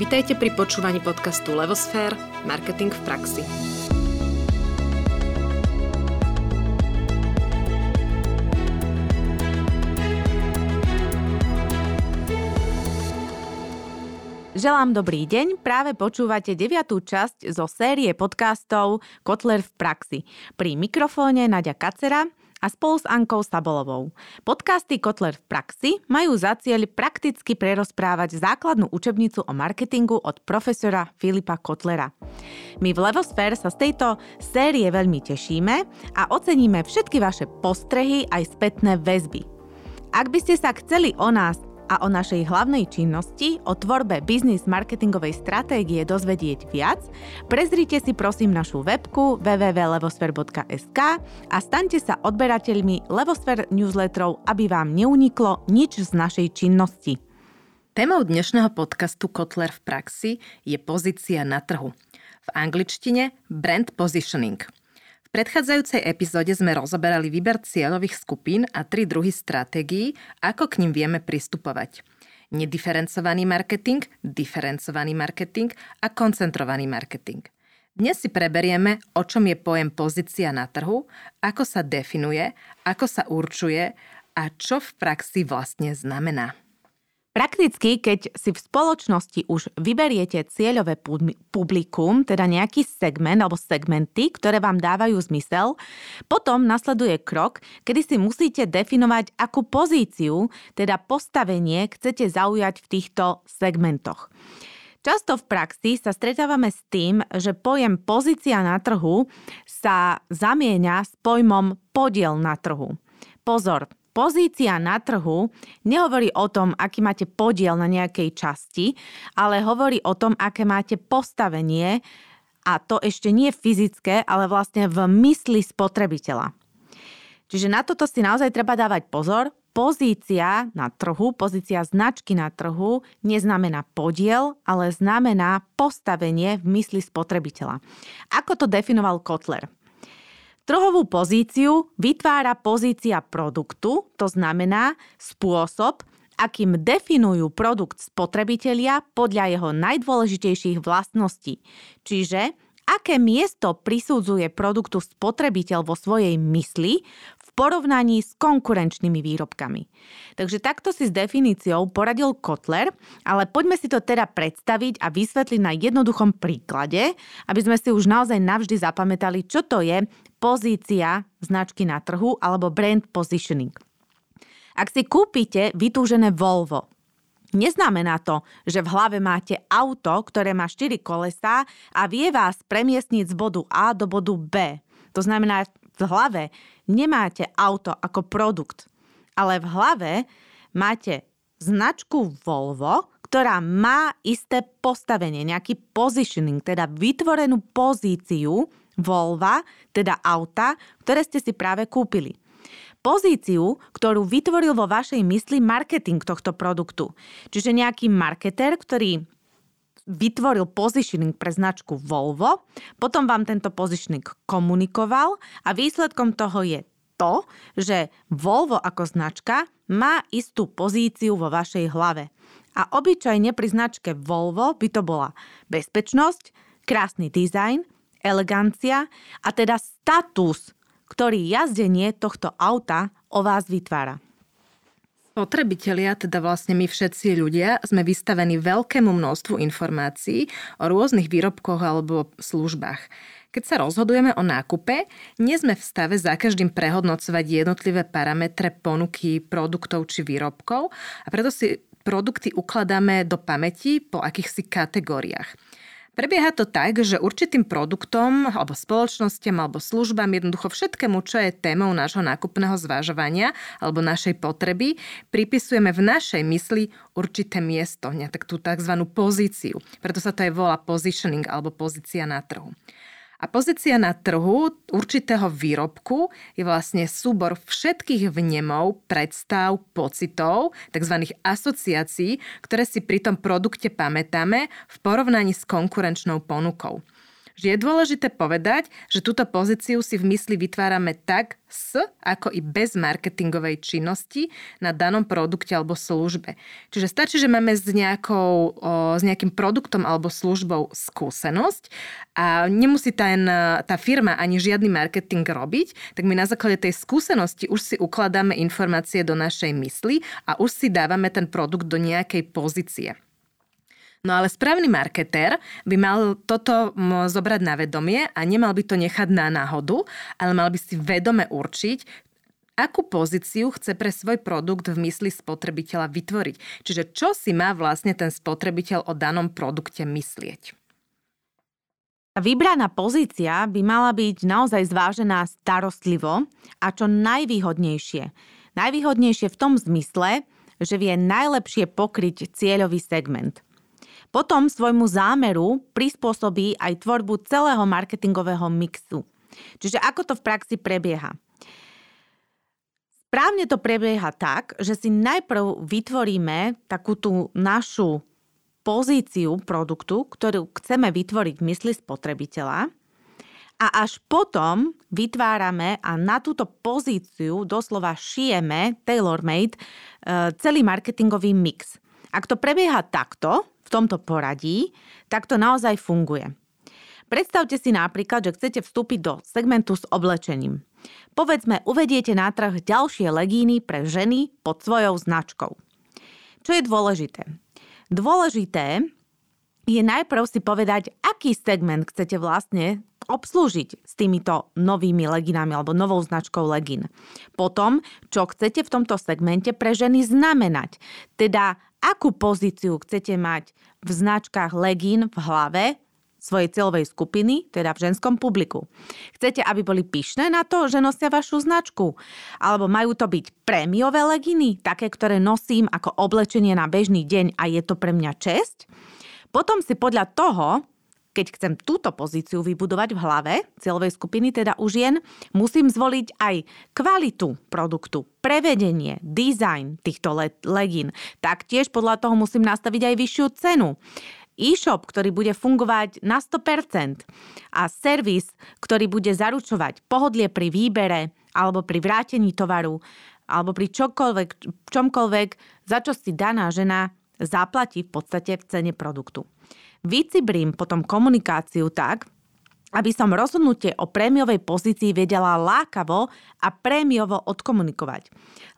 Vitajte pri počúvaní podcastu Levosfér – Marketing v praxi. Želám dobrý deň, práve počúvate deviatú časť zo série podcastov Kotler v praxi. Pri mikrofóne Nadia Kacera a spolu s Ankou Sabolovou. Podcasty Kotler v praxi majú za cieľ prakticky prerozprávať základnú učebnicu o marketingu od profesora Filipa Kotlera. My v Levosfér sa z tejto série veľmi tešíme a oceníme všetky vaše postrehy aj spätné väzby. Ak by ste sa chceli o nás a o našej hlavnej činnosti, o tvorbe biznis marketingovej stratégie dozvedieť viac, prezrite si prosím našu webku www.levosfer.sk a staňte sa odberateľmi Levosfer newsletterov, aby vám neuniklo nič z našej činnosti. Témou dnešného podcastu Kotler v praxi je pozícia na trhu. V angličtine brand positioning – predchádzajúcej epizóde sme rozoberali výber cieľových skupín a tri druhy stratégií, ako k ním vieme pristupovať. Nediferencovaný marketing, diferencovaný marketing a koncentrovaný marketing. Dnes si preberieme, o čom je pojem pozícia na trhu, ako sa definuje, ako sa určuje a čo v praxi vlastne znamená. Prakticky, keď si v spoločnosti už vyberiete cieľové publikum, teda nejaký segment alebo segmenty, ktoré vám dávajú zmysel, potom nasleduje krok, kedy si musíte definovať, akú pozíciu, teda postavenie chcete zaujať v týchto segmentoch. Často v praxi sa stretávame s tým, že pojem pozícia na trhu sa zamieňa s pojmom podiel na trhu. Pozor, pozícia na trhu nehovorí o tom, aký máte podiel na nejakej časti, ale hovorí o tom, aké máte postavenie a to ešte nie fyzické, ale vlastne v mysli spotrebiteľa. Čiže na toto si naozaj treba dávať pozor. Pozícia na trhu, pozícia značky na trhu neznamená podiel, ale znamená postavenie v mysli spotrebiteľa. Ako to definoval Kotler? Trhovú pozíciu vytvára pozícia produktu, to znamená spôsob, akým definujú produkt spotrebitelia podľa jeho najdôležitejších vlastností. Čiže aké miesto prisudzuje produktu spotrebiteľ vo svojej mysli porovnaní s konkurenčnými výrobkami. Takže takto si s definíciou poradil Kotler, ale poďme si to teda predstaviť a vysvetliť na jednoduchom príklade, aby sme si už naozaj navždy zapamätali, čo to je pozícia značky na trhu alebo brand positioning. Ak si kúpite vytúžené Volvo, Neznamená to, že v hlave máte auto, ktoré má 4 kolesá a vie vás premiestniť z bodu A do bodu B. To znamená, v hlave nemáte auto ako produkt, ale v hlave máte značku Volvo, ktorá má isté postavenie, nejaký positioning, teda vytvorenú pozíciu Volva, teda auta, ktoré ste si práve kúpili. Pozíciu, ktorú vytvoril vo vašej mysli marketing tohto produktu. Čiže nejaký marketer, ktorý vytvoril positioning pre značku Volvo, potom vám tento positioning komunikoval a výsledkom toho je to, že Volvo ako značka má istú pozíciu vo vašej hlave. A obyčajne pri značke Volvo by to bola bezpečnosť, krásny dizajn, elegancia a teda status, ktorý jazdenie tohto auta o vás vytvára. Spotrebitelia, teda vlastne my všetci ľudia, sme vystavení veľkému množstvu informácií o rôznych výrobkoch alebo službách. Keď sa rozhodujeme o nákupe, nie sme v stave za každým prehodnocovať jednotlivé parametre ponuky produktov či výrobkov a preto si produkty ukladáme do pamäti po akýchsi kategóriách. Prebieha to tak, že určitým produktom alebo spoločnosťam alebo službám, jednoducho všetkému, čo je témou nášho nákupného zvážovania alebo našej potreby, pripisujeme v našej mysli určité miesto, tak tú tzv. pozíciu. Preto sa to aj volá positioning alebo pozícia na trhu. A pozícia na trhu určitého výrobku je vlastne súbor všetkých vnemov, predstav, pocitov, tzv. asociácií, ktoré si pri tom produkte pamätáme v porovnaní s konkurenčnou ponukou. Že je dôležité povedať, že túto pozíciu si v mysli vytvárame tak s, ako i bez marketingovej činnosti na danom produkte alebo službe. Čiže stačí, že máme s, nejakou, o, s nejakým produktom alebo službou skúsenosť a nemusí ten, tá firma ani žiadny marketing robiť, tak my na základe tej skúsenosti už si ukladáme informácie do našej mysli a už si dávame ten produkt do nejakej pozície. No ale správny marketér by mal toto zobrať na vedomie a nemal by to nechať na náhodu, ale mal by si vedome určiť, akú pozíciu chce pre svoj produkt v mysli spotrebiteľa vytvoriť. Čiže čo si má vlastne ten spotrebiteľ o danom produkte myslieť. Vybraná pozícia by mala byť naozaj zvážená starostlivo a čo najvýhodnejšie. Najvýhodnejšie v tom zmysle, že vie najlepšie pokryť cieľový segment – potom svojmu zámeru prispôsobí aj tvorbu celého marketingového mixu. Čiže ako to v praxi prebieha? Správne to prebieha tak, že si najprv vytvoríme takú tú našu pozíciu produktu, ktorú chceme vytvoriť v mysli spotrebiteľa a až potom vytvárame a na túto pozíciu doslova šijeme tailor-made eh, celý marketingový mix. Ak to prebieha takto, tomto poradí, tak to naozaj funguje. Predstavte si napríklad, že chcete vstúpiť do segmentu s oblečením. Povedzme, uvediete na trh ďalšie legíny pre ženy pod svojou značkou. Čo je dôležité? Dôležité je najprv si povedať, aký segment chcete vlastne obslúžiť s týmito novými leginami alebo novou značkou legín. Potom, čo chcete v tomto segmente pre ženy znamenať. Teda akú pozíciu chcete mať v značkách legín v hlave svojej celovej skupiny, teda v ženskom publiku. Chcete, aby boli pyšné na to, že nosia vašu značku? Alebo majú to byť prémiové leginy, také, ktoré nosím ako oblečenie na bežný deň a je to pre mňa česť? Potom si podľa toho keď chcem túto pozíciu vybudovať v hlave cieľovej skupiny, teda už jen, musím zvoliť aj kvalitu produktu, prevedenie, dizajn týchto legín. Taktiež podľa toho musím nastaviť aj vyššiu cenu e-shop, ktorý bude fungovať na 100% a servis, ktorý bude zaručovať pohodlie pri výbere alebo pri vrátení tovaru alebo pri čomkoľvek, za čo si daná žena zaplatí v podstate v cene produktu. Vycibrím potom komunikáciu tak, aby som rozhodnutie o prémiovej pozícii vedela lákavo a prémiovo odkomunikovať.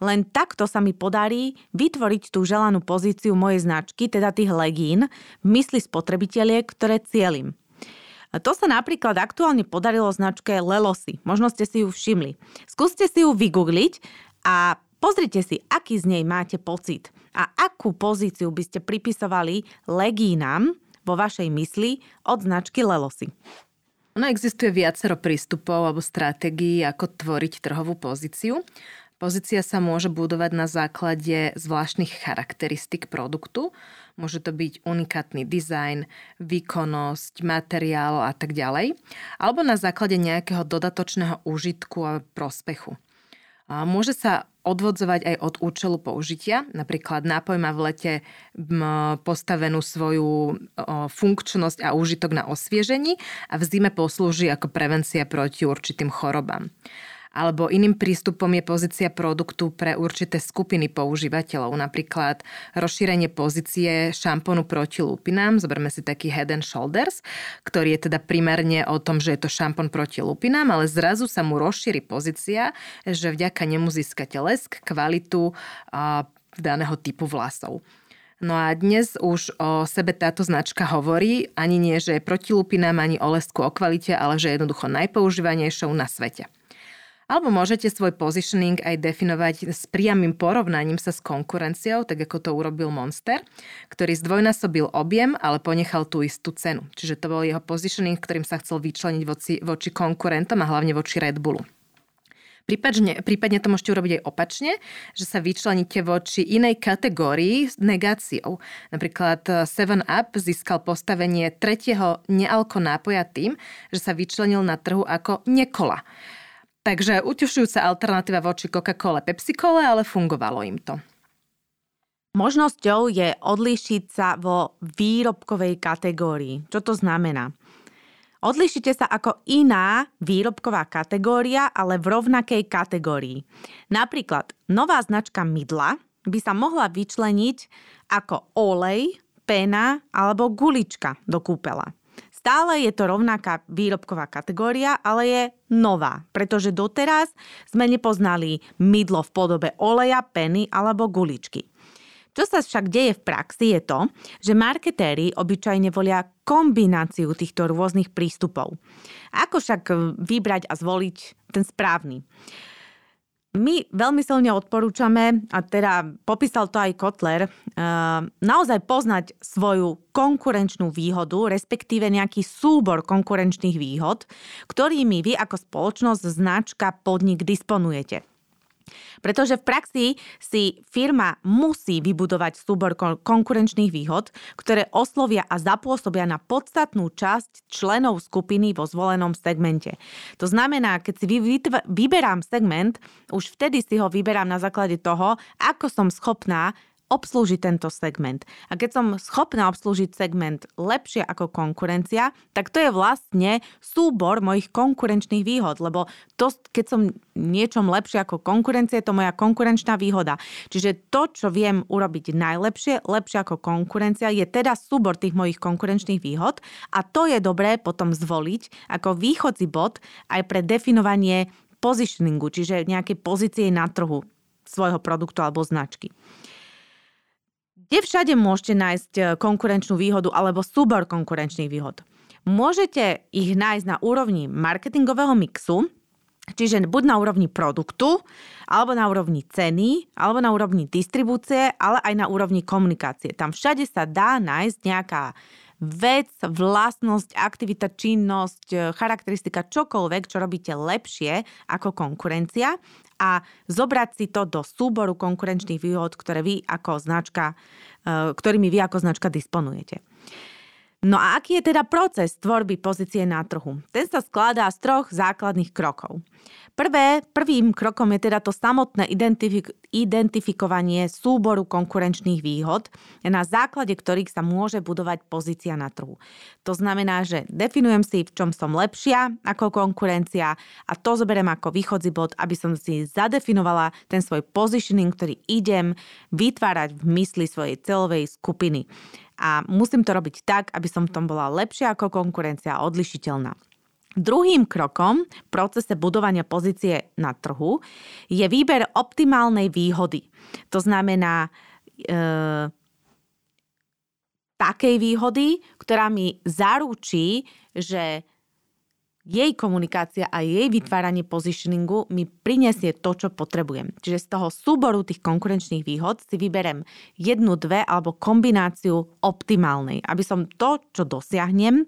Len takto sa mi podarí vytvoriť tú želanú pozíciu mojej značky, teda tých legín, v mysli spotrebiteliek, ktoré cieľim. A to sa napríklad aktuálne podarilo značke Lelosy. Možno ste si ju všimli. Skúste si ju vygoogliť a pozrite si, aký z nej máte pocit a akú pozíciu by ste pripisovali legínam, vo vašej mysli od značky Lelosy. Ono existuje viacero prístupov alebo stratégií, ako tvoriť trhovú pozíciu. Pozícia sa môže budovať na základe zvláštnych charakteristik produktu. Môže to byť unikátny dizajn, výkonnosť, materiál a tak ďalej. Alebo na základe nejakého dodatočného užitku a prospechu. A môže sa odvodzovať aj od účelu použitia. Napríklad nápoj má v lete postavenú svoju funkčnosť a úžitok na osviežení a v zime poslúži ako prevencia proti určitým chorobám alebo iným prístupom je pozícia produktu pre určité skupiny používateľov, napríklad rozšírenie pozície šampónu proti lupinám, zoberme si taký Head and Shoulders, ktorý je teda primárne o tom, že je to šampón proti lupinám, ale zrazu sa mu rozšíri pozícia, že vďaka nemu získate lesk, kvalitu a daného typu vlasov. No a dnes už o sebe táto značka hovorí ani nie, že je proti lupinám, ani o lesku, o kvalite, ale že je jednoducho najpoužívanejšou na svete. Alebo môžete svoj positioning aj definovať s priamým porovnaním sa s konkurenciou, tak ako to urobil Monster, ktorý zdvojnásobil objem, ale ponechal tú istú cenu. Čiže to bol jeho positioning, ktorým sa chcel vyčleniť voči, voči konkurentom a hlavne voči Red Bullu. Prípadne, prípadne to môžete urobiť aj opačne, že sa vyčleníte voči inej kategórii s negáciou. Napríklad 7-Up získal postavenie tretieho nealko nápoja tým, že sa vyčlenil na trhu ako nekola. Takže utešujúca alternatíva voči Coca-Cole, Pepsi-Cole, ale fungovalo im to. Možnosťou je odlíšiť sa vo výrobkovej kategórii. Čo to znamená? Odlišite sa ako iná výrobková kategória, ale v rovnakej kategórii. Napríklad nová značka mydla by sa mohla vyčleniť ako olej, pena alebo gulička do kúpela. Stále je to rovnaká výrobková kategória, ale je nová, pretože doteraz sme nepoznali mydlo v podobe oleja, peny alebo guličky. Čo sa však deje v praxi je to, že marketéri obyčajne volia kombináciu týchto rôznych prístupov. Ako však vybrať a zvoliť ten správny? My veľmi silne odporúčame, a teda popísal to aj Kotler, eh, naozaj poznať svoju konkurenčnú výhodu, respektíve nejaký súbor konkurenčných výhod, ktorými vy ako spoločnosť, značka, podnik disponujete. Pretože v praxi si firma musí vybudovať súbor konkurenčných výhod, ktoré oslovia a zapôsobia na podstatnú časť členov skupiny vo zvolenom segmente. To znamená, keď si vyberám segment, už vtedy si ho vyberám na základe toho, ako som schopná obslúžiť tento segment. A keď som schopná obslúžiť segment lepšie ako konkurencia, tak to je vlastne súbor mojich konkurenčných výhod, lebo to, keď som niečom lepšie ako konkurencia, je to moja konkurenčná výhoda. Čiže to, čo viem urobiť najlepšie, lepšie ako konkurencia, je teda súbor tých mojich konkurenčných výhod a to je dobré potom zvoliť ako východzí bod aj pre definovanie positioningu, čiže nejakej pozície na trhu svojho produktu alebo značky. Kde všade môžete nájsť e, konkurenčnú výhodu alebo súbor konkurenčných výhod? Môžete ich nájsť na úrovni marketingového mixu, Čiže buď na úrovni produktu, alebo na úrovni ceny, alebo na úrovni distribúcie, ale aj na úrovni komunikácie. Tam všade sa dá nájsť nejaká vec, vlastnosť, aktivita, činnosť, e, charakteristika, čokoľvek, čo robíte lepšie ako konkurencia a zobrať si to do súboru konkurenčných výhod, ktoré vy ako značka, e, ktorými vy ako značka disponujete. No a aký je teda proces tvorby pozície na trhu? Ten sa skladá z troch základných krokov. Prvé, prvým krokom je teda to samotné identifik- identifikovanie súboru konkurenčných výhod, na základe ktorých sa môže budovať pozícia na trhu. To znamená, že definujem si, v čom som lepšia ako konkurencia a to zoberiem ako východzí bod, aby som si zadefinovala ten svoj positioning, ktorý idem vytvárať v mysli svojej celovej skupiny. A musím to robiť tak, aby som v tom bola lepšia ako konkurencia a odlišiteľná. Druhým krokom v procese budovania pozície na trhu je výber optimálnej výhody. To znamená e, takej výhody, ktorá mi zaručí, že jej komunikácia a jej vytváranie positioningu mi prinesie to, čo potrebujem. Čiže z toho súboru tých konkurenčných výhod si vyberem jednu, dve alebo kombináciu optimálnej, aby som to, čo dosiahnem,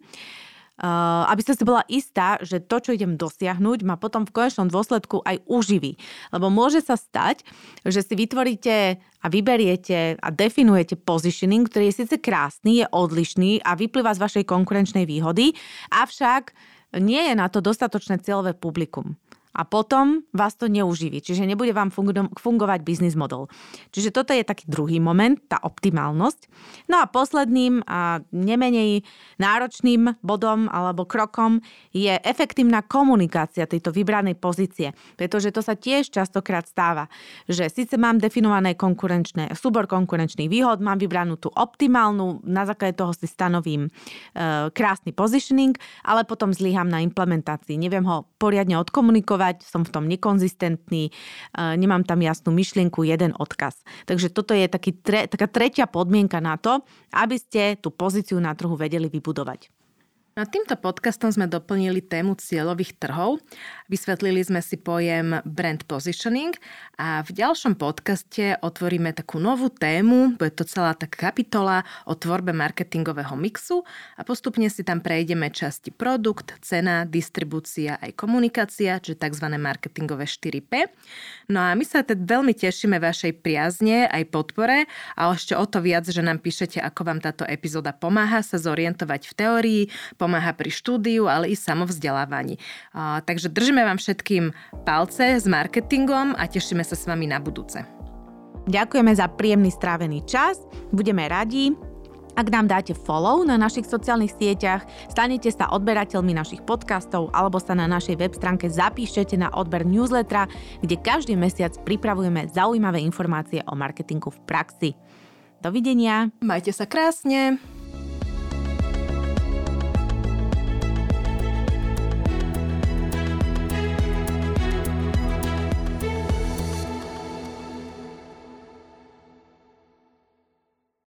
Uh, aby som si bola istá, že to, čo idem dosiahnuť, ma potom v konečnom dôsledku aj uživí. Lebo môže sa stať, že si vytvoríte a vyberiete a definujete positioning, ktorý je síce krásny, je odlišný a vyplýva z vašej konkurenčnej výhody, avšak nie je na to dostatočné cieľové publikum a potom vás to neuživí, čiže nebude vám fungovať biznis model. Čiže toto je taký druhý moment, tá optimálnosť. No a posledným a nemenej náročným bodom alebo krokom je efektívna komunikácia tejto vybranej pozície, pretože to sa tiež častokrát stáva, že síce mám definované konkurenčné, súbor konkurenčných výhod, mám vybranú tú optimálnu, na základe toho si stanovím e, krásny positioning, ale potom zlyham na implementácii. Neviem ho poriadne odkomunikovať, fungovať, som v tom nekonzistentný, nemám tam jasnú myšlienku, jeden odkaz. Takže toto je taký, taká tretia podmienka na to, aby ste tú pozíciu na trhu vedeli vybudovať. No týmto podcastom sme doplnili tému cieľových trhov. Vysvetlili sme si pojem brand positioning a v ďalšom podcaste otvoríme takú novú tému, bude to celá taká kapitola o tvorbe marketingového mixu a postupne si tam prejdeme časti produkt, cena, distribúcia aj komunikácia, čiže tzv. marketingové 4P. No a my sa teda veľmi tešíme vašej priazne aj podpore a ešte o to viac, že nám píšete, ako vám táto epizóda pomáha sa zorientovať v teórii, pomáha pri štúdiu, ale i samovzdelávaní. Takže držíme vám všetkým palce s marketingom a tešíme sa s vami na budúce. Ďakujeme za príjemný strávený čas, budeme radi, Ak nám dáte follow na našich sociálnych sieťach, stanete sa odberateľmi našich podcastov alebo sa na našej web stránke zapíšete na odber newslettera, kde každý mesiac pripravujeme zaujímavé informácie o marketingu v praxi. Dovidenia. Majte sa krásne.